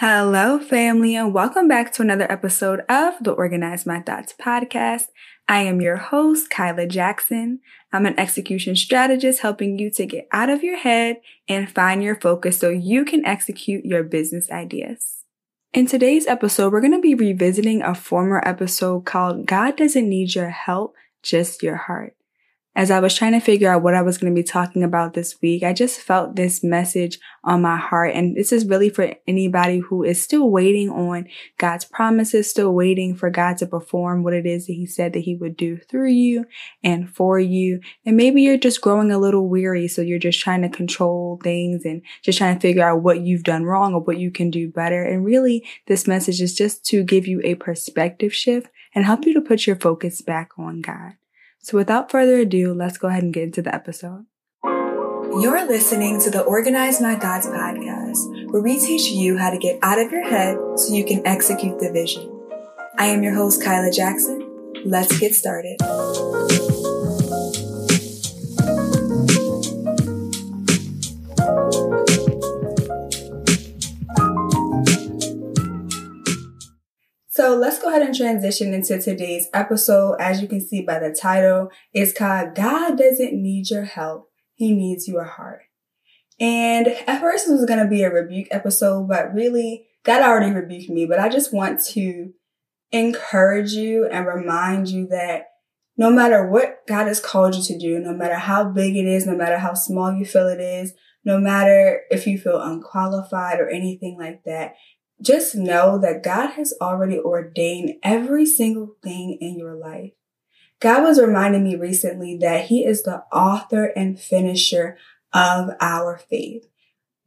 Hello, family, and welcome back to another episode of the Organize My Thoughts podcast. I am your host, Kyla Jackson. I'm an execution strategist helping you to get out of your head and find your focus so you can execute your business ideas. In today's episode, we're going to be revisiting a former episode called God Doesn't Need Your Help, Just Your Heart as I was trying to figure out what I was going to be talking about this week, I just felt this message on my heart. And this is really for anybody who is still waiting on God's promises, still waiting for God to perform what it is that he said that he would do through you and for you. And maybe you're just growing a little weary. So you're just trying to control things and just trying to figure out what you've done wrong or what you can do better. And really this message is just to give you a perspective shift and help you to put your focus back on God. So without further ado, let's go ahead and get into the episode. You're listening to the Organize My Thoughts podcast, where we teach you how to get out of your head so you can execute the vision. I am your host, Kyla Jackson. Let's get started. Ahead and transition into today's episode. As you can see by the title, it's called God Doesn't Need Your Help. He Needs Your Heart. And at first it was going to be a rebuke episode, but really God already rebuked me, but I just want to encourage you and remind you that no matter what God has called you to do, no matter how big it is, no matter how small you feel it is, no matter if you feel unqualified or anything like that, just know that God has already ordained every single thing in your life. God was reminding me recently that He is the author and finisher of our faith.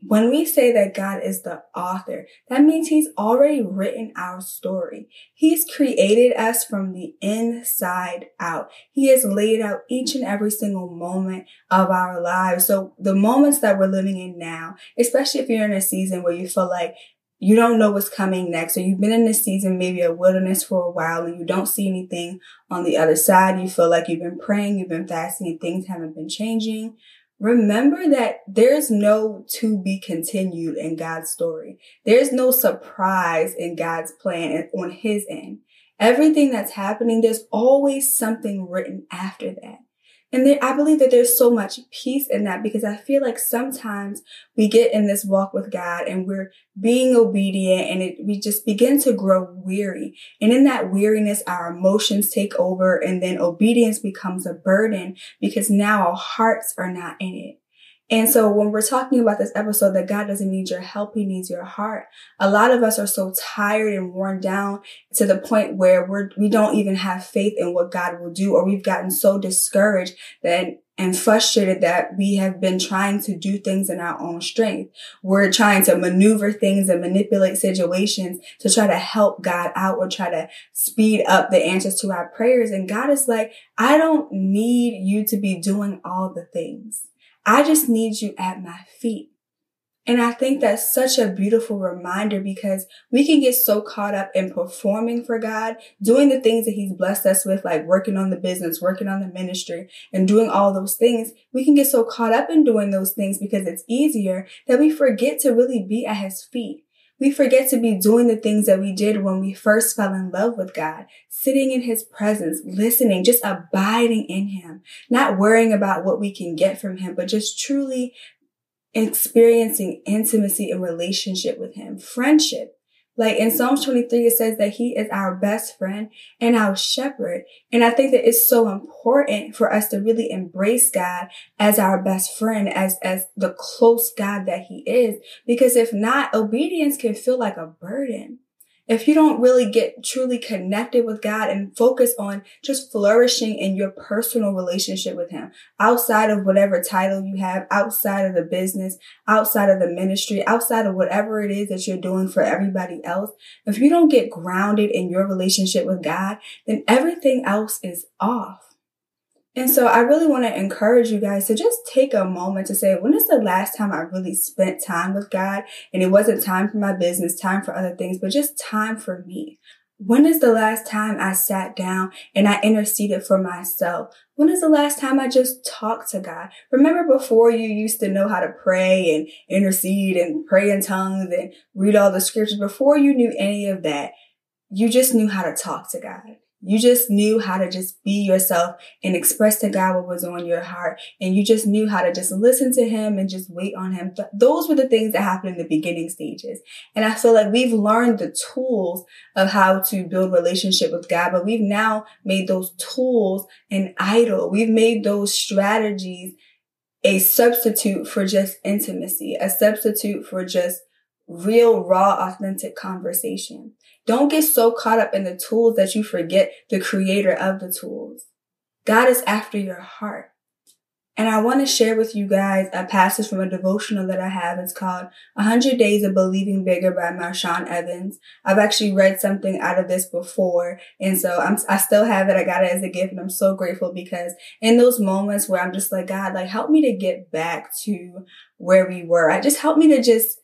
When we say that God is the author, that means He's already written our story. He's created us from the inside out. He has laid out each and every single moment of our lives. So the moments that we're living in now, especially if you're in a season where you feel like you don't know what's coming next, or you've been in this season, maybe a wilderness for a while, and you don't see anything on the other side. You feel like you've been praying, you've been fasting, and things haven't been changing. Remember that there's no to be continued in God's story. There's no surprise in God's plan on his end. Everything that's happening, there's always something written after that. And I believe that there's so much peace in that because I feel like sometimes we get in this walk with God and we're being obedient and it, we just begin to grow weary. And in that weariness, our emotions take over and then obedience becomes a burden because now our hearts are not in it. And so when we're talking about this episode that God doesn't need your help, he needs your heart. A lot of us are so tired and worn down to the point where we're, we don't even have faith in what God will do, or we've gotten so discouraged that and frustrated that we have been trying to do things in our own strength. We're trying to maneuver things and manipulate situations to try to help God out or try to speed up the answers to our prayers. And God is like, I don't need you to be doing all the things. I just need you at my feet. And I think that's such a beautiful reminder because we can get so caught up in performing for God, doing the things that He's blessed us with, like working on the business, working on the ministry, and doing all those things. We can get so caught up in doing those things because it's easier that we forget to really be at His feet. We forget to be doing the things that we did when we first fell in love with God, sitting in his presence, listening, just abiding in him, not worrying about what we can get from him, but just truly experiencing intimacy and relationship with him, friendship, like in Psalms 23, it says that he is our best friend and our shepherd. And I think that it's so important for us to really embrace God as our best friend, as, as the close God that he is. Because if not, obedience can feel like a burden if you don't really get truly connected with God and focus on just flourishing in your personal relationship with Him outside of whatever title you have, outside of the business, outside of the ministry, outside of whatever it is that you're doing for everybody else, if you don't get grounded in your relationship with God, then everything else is off. And so I really want to encourage you guys to just take a moment to say, when is the last time I really spent time with God? And it wasn't time for my business, time for other things, but just time for me. When is the last time I sat down and I interceded for myself? When is the last time I just talked to God? Remember before you used to know how to pray and intercede and pray in tongues and read all the scriptures, before you knew any of that, you just knew how to talk to God. You just knew how to just be yourself and express to God what was on your heart. And you just knew how to just listen to him and just wait on him. Those were the things that happened in the beginning stages. And I feel like we've learned the tools of how to build relationship with God, but we've now made those tools an idol. We've made those strategies a substitute for just intimacy, a substitute for just real, raw, authentic conversation. Don't get so caught up in the tools that you forget the creator of the tools. God is after your heart. And I want to share with you guys a passage from a devotional that I have. It's called 100 Days of Believing Bigger by Marshawn Evans. I've actually read something out of this before. And so I'm, I still have it. I got it as a gift and I'm so grateful because in those moments where I'm just like, God, like help me to get back to where we were. I just help me to just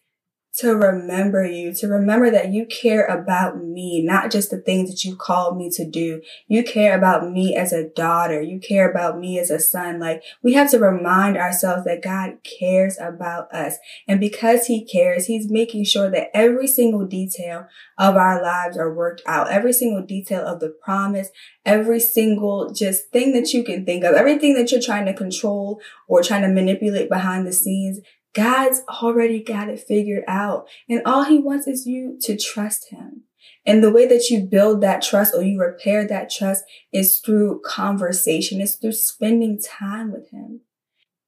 to remember you, to remember that you care about me, not just the things that you called me to do. You care about me as a daughter. You care about me as a son. Like we have to remind ourselves that God cares about us. And because he cares, he's making sure that every single detail of our lives are worked out. Every single detail of the promise, every single just thing that you can think of, everything that you're trying to control or trying to manipulate behind the scenes, God's already got it figured out. And all he wants is you to trust him. And the way that you build that trust or you repair that trust is through conversation. It's through spending time with him.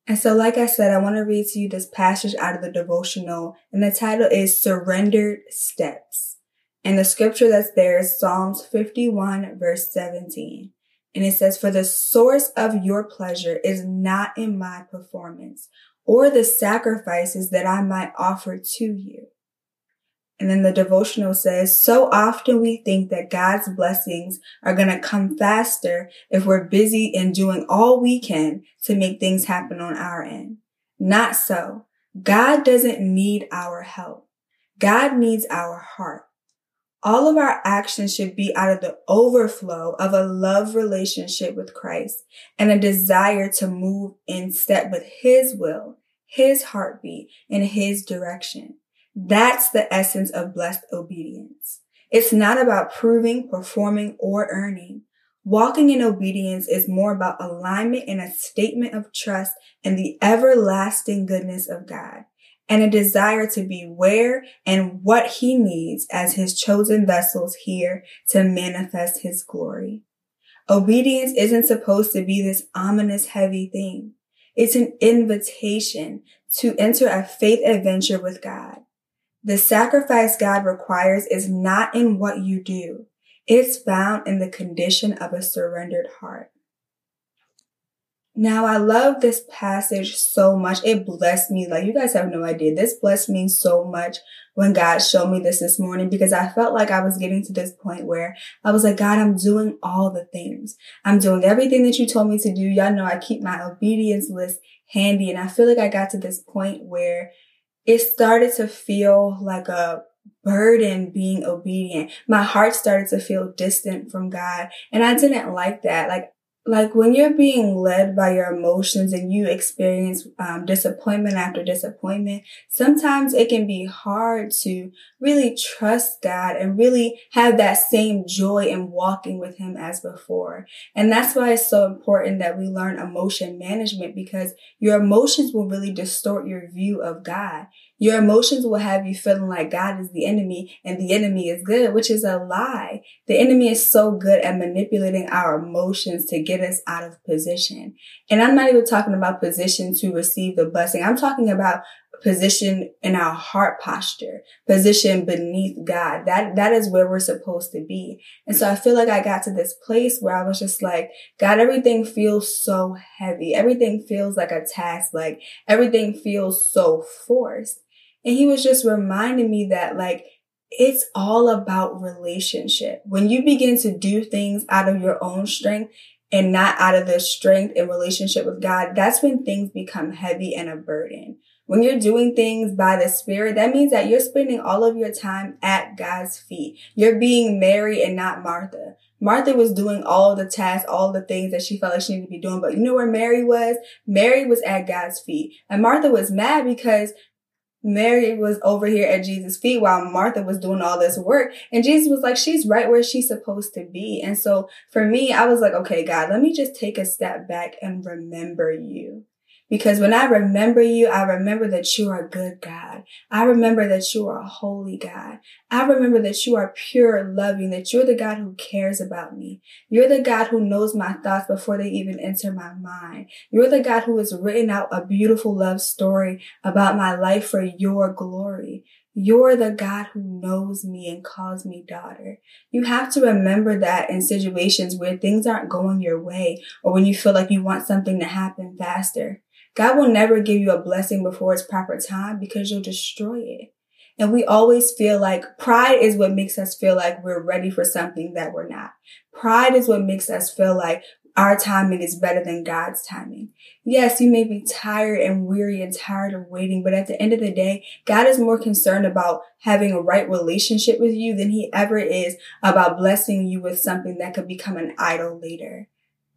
And so, like I said, I want to read to you this passage out of the devotional and the title is Surrendered Steps. And the scripture that's there is Psalms 51 verse 17. And it says, for the source of your pleasure is not in my performance or the sacrifices that I might offer to you. And then the devotional says, so often we think that God's blessings are going to come faster if we're busy in doing all we can to make things happen on our end. Not so. God doesn't need our help. God needs our heart. All of our actions should be out of the overflow of a love relationship with Christ and a desire to move in step with his will, his heartbeat, in his direction. That's the essence of blessed obedience. It's not about proving, performing, or earning. Walking in obedience is more about alignment and a statement of trust in the everlasting goodness of God and a desire to be where and what he needs as his chosen vessels here to manifest his glory. Obedience isn't supposed to be this ominous heavy thing. It's an invitation to enter a faith adventure with God. The sacrifice God requires is not in what you do. It's found in the condition of a surrendered heart. Now, I love this passage so much. It blessed me. Like, you guys have no idea. This blessed me so much when God showed me this this morning because I felt like I was getting to this point where I was like, God, I'm doing all the things. I'm doing everything that you told me to do. Y'all know I keep my obedience list handy. And I feel like I got to this point where it started to feel like a burden being obedient. My heart started to feel distant from God. And I didn't like that. Like like when you're being led by your emotions and you experience um, disappointment after disappointment, sometimes it can be hard to really trust God and really have that same joy in walking with Him as before. And that's why it's so important that we learn emotion management because your emotions will really distort your view of God. Your emotions will have you feeling like God is the enemy and the enemy is good, which is a lie. The enemy is so good at manipulating our emotions to get us out of position. And I'm not even talking about position to receive the blessing. I'm talking about position in our heart posture, position beneath God. That, that is where we're supposed to be. And so I feel like I got to this place where I was just like, God, everything feels so heavy. Everything feels like a task. Like everything feels so forced. And he was just reminding me that like, it's all about relationship. When you begin to do things out of your own strength and not out of the strength and relationship with God, that's when things become heavy and a burden. When you're doing things by the Spirit, that means that you're spending all of your time at God's feet. You're being Mary and not Martha. Martha was doing all the tasks, all the things that she felt like she needed to be doing. But you know where Mary was? Mary was at God's feet. And Martha was mad because Mary was over here at Jesus' feet while Martha was doing all this work. And Jesus was like, she's right where she's supposed to be. And so for me, I was like, okay, God, let me just take a step back and remember you. Because when I remember you, I remember that you are a good God. I remember that you are a holy God. I remember that you are pure, loving, that you're the God who cares about me. You're the God who knows my thoughts before they even enter my mind. You're the God who has written out a beautiful love story about my life for your glory. You're the God who knows me and calls me daughter. You have to remember that in situations where things aren't going your way or when you feel like you want something to happen faster. God will never give you a blessing before its proper time because you'll destroy it. And we always feel like pride is what makes us feel like we're ready for something that we're not. Pride is what makes us feel like our timing is better than God's timing. Yes, you may be tired and weary and tired of waiting, but at the end of the day, God is more concerned about having a right relationship with you than he ever is about blessing you with something that could become an idol later.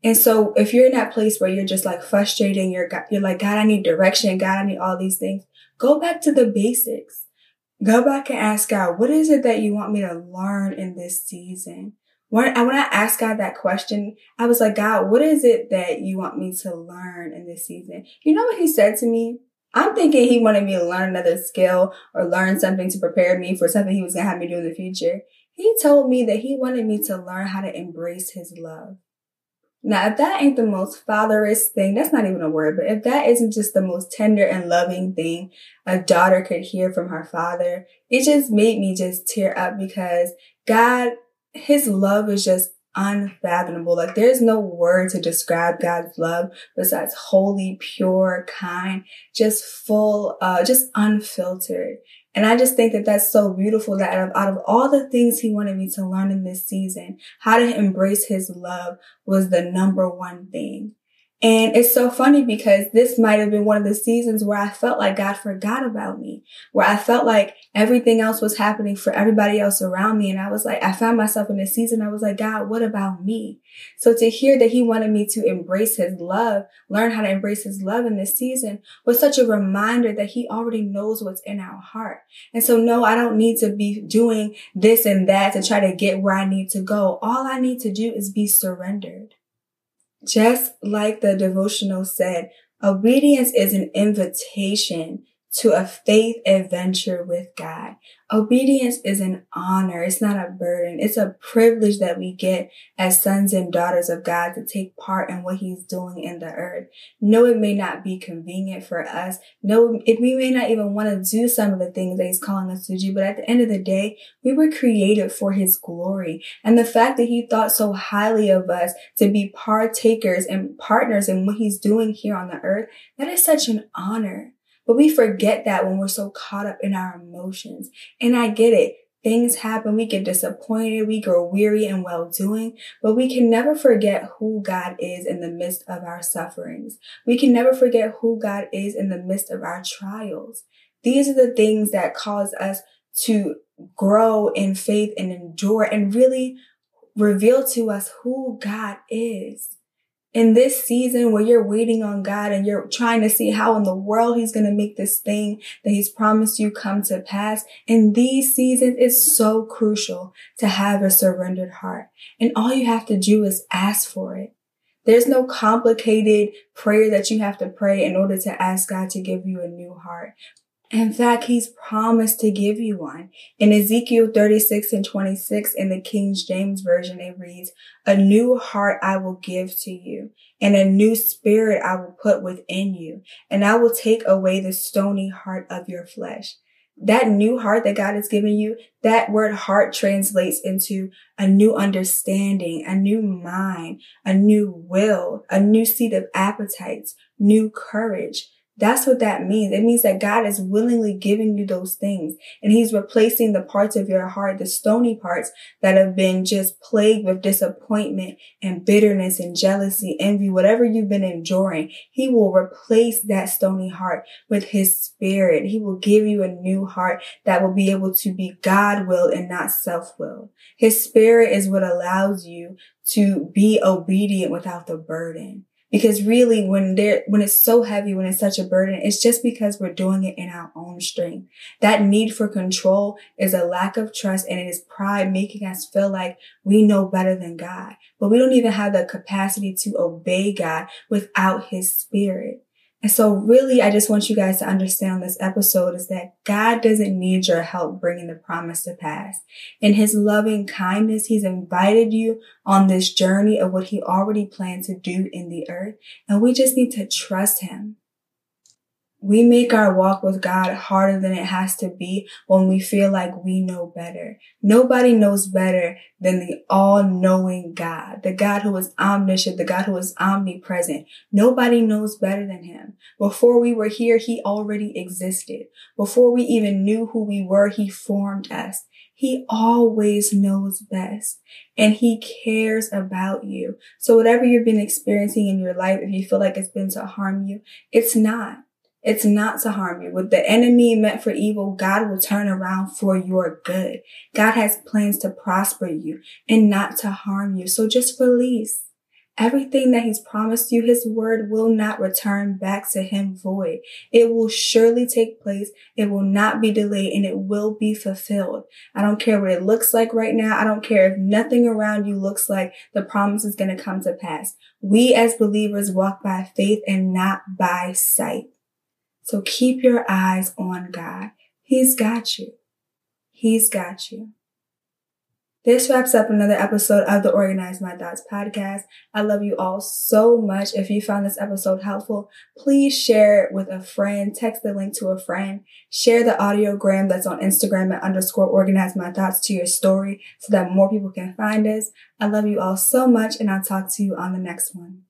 And so if you're in that place where you're just like frustrated, you're, you're like, God, I need direction. God, I need all these things. Go back to the basics. Go back and ask God, what is it that you want me to learn in this season? When I, when I asked God that question, I was like, God, what is it that you want me to learn in this season? You know what he said to me? I'm thinking he wanted me to learn another skill or learn something to prepare me for something he was going to have me do in the future. He told me that he wanted me to learn how to embrace his love. Now, if that ain't the most fatherist thing, that's not even a word, but if that isn't just the most tender and loving thing a daughter could hear from her father, it just made me just tear up because God, his love is just unfathomable. Like there's no word to describe God's love besides holy, pure, kind, just full, uh, just unfiltered. And I just think that that's so beautiful that out of, out of all the things he wanted me to learn in this season, how to embrace his love was the number one thing. And it's so funny because this might have been one of the seasons where I felt like God forgot about me, where I felt like everything else was happening for everybody else around me. And I was like, I found myself in a season. I was like, God, what about me? So to hear that he wanted me to embrace his love, learn how to embrace his love in this season was such a reminder that he already knows what's in our heart. And so no, I don't need to be doing this and that to try to get where I need to go. All I need to do is be surrendered. Just like the devotional said, obedience is an invitation to a faith adventure with God. Obedience is an honor. It's not a burden. It's a privilege that we get as sons and daughters of God to take part in what he's doing in the earth. No, it may not be convenient for us. No, if we may not even want to do some of the things that he's calling us to do, but at the end of the day, we were created for his glory. And the fact that he thought so highly of us to be partakers and partners in what he's doing here on the earth, that is such an honor. But we forget that when we're so caught up in our emotions. And I get it. Things happen. We get disappointed. We grow weary and well doing, but we can never forget who God is in the midst of our sufferings. We can never forget who God is in the midst of our trials. These are the things that cause us to grow in faith and endure and really reveal to us who God is in this season where you're waiting on God and you're trying to see how in the world he's going to make this thing that he's promised you come to pass, in these seasons, it's so crucial to have a surrendered heart. And all you have to do is ask for it. There's no complicated prayer that you have to pray in order to ask God to give you a new heart. In fact, he's promised to give you one. In Ezekiel 36 and 26 in the King James Version, it reads, A new heart I will give to you, and a new spirit I will put within you, and I will take away the stony heart of your flesh. That new heart that God has given you, that word heart translates into a new understanding, a new mind, a new will, a new seat of appetites, new courage. That's what that means. It means that God is willingly giving you those things and he's replacing the parts of your heart, the stony parts that have been just plagued with disappointment and bitterness and jealousy, envy, whatever you've been enduring. He will replace that stony heart with his spirit. He will give you a new heart that will be able to be God will and not self will. His spirit is what allows you to be obedient without the burden. Because really, when there, when it's so heavy, when it's such a burden, it's just because we're doing it in our own strength. That need for control is a lack of trust and it is pride making us feel like we know better than God. But we don't even have the capacity to obey God without his spirit. And so really, I just want you guys to understand this episode is that God doesn't need your help bringing the promise to pass. In his loving kindness, he's invited you on this journey of what he already planned to do in the earth. And we just need to trust him. We make our walk with God harder than it has to be when we feel like we know better. Nobody knows better than the all-knowing God, the God who is omniscient, the God who is omnipresent. Nobody knows better than him. Before we were here, he already existed. Before we even knew who we were, he formed us. He always knows best and he cares about you. So whatever you've been experiencing in your life, if you feel like it's been to harm you, it's not. It's not to harm you. What the enemy meant for evil, God will turn around for your good. God has plans to prosper you and not to harm you. So just release. Everything that he's promised you, his word will not return back to him void. It will surely take place. It will not be delayed and it will be fulfilled. I don't care what it looks like right now. I don't care if nothing around you looks like the promise is going to come to pass. We as believers walk by faith and not by sight. So keep your eyes on God. He's got you. He's got you. This wraps up another episode of the Organize My Thoughts podcast. I love you all so much. If you found this episode helpful, please share it with a friend. Text the link to a friend. Share the audiogram that's on Instagram at underscore organize my thoughts to your story so that more people can find us. I love you all so much and I'll talk to you on the next one.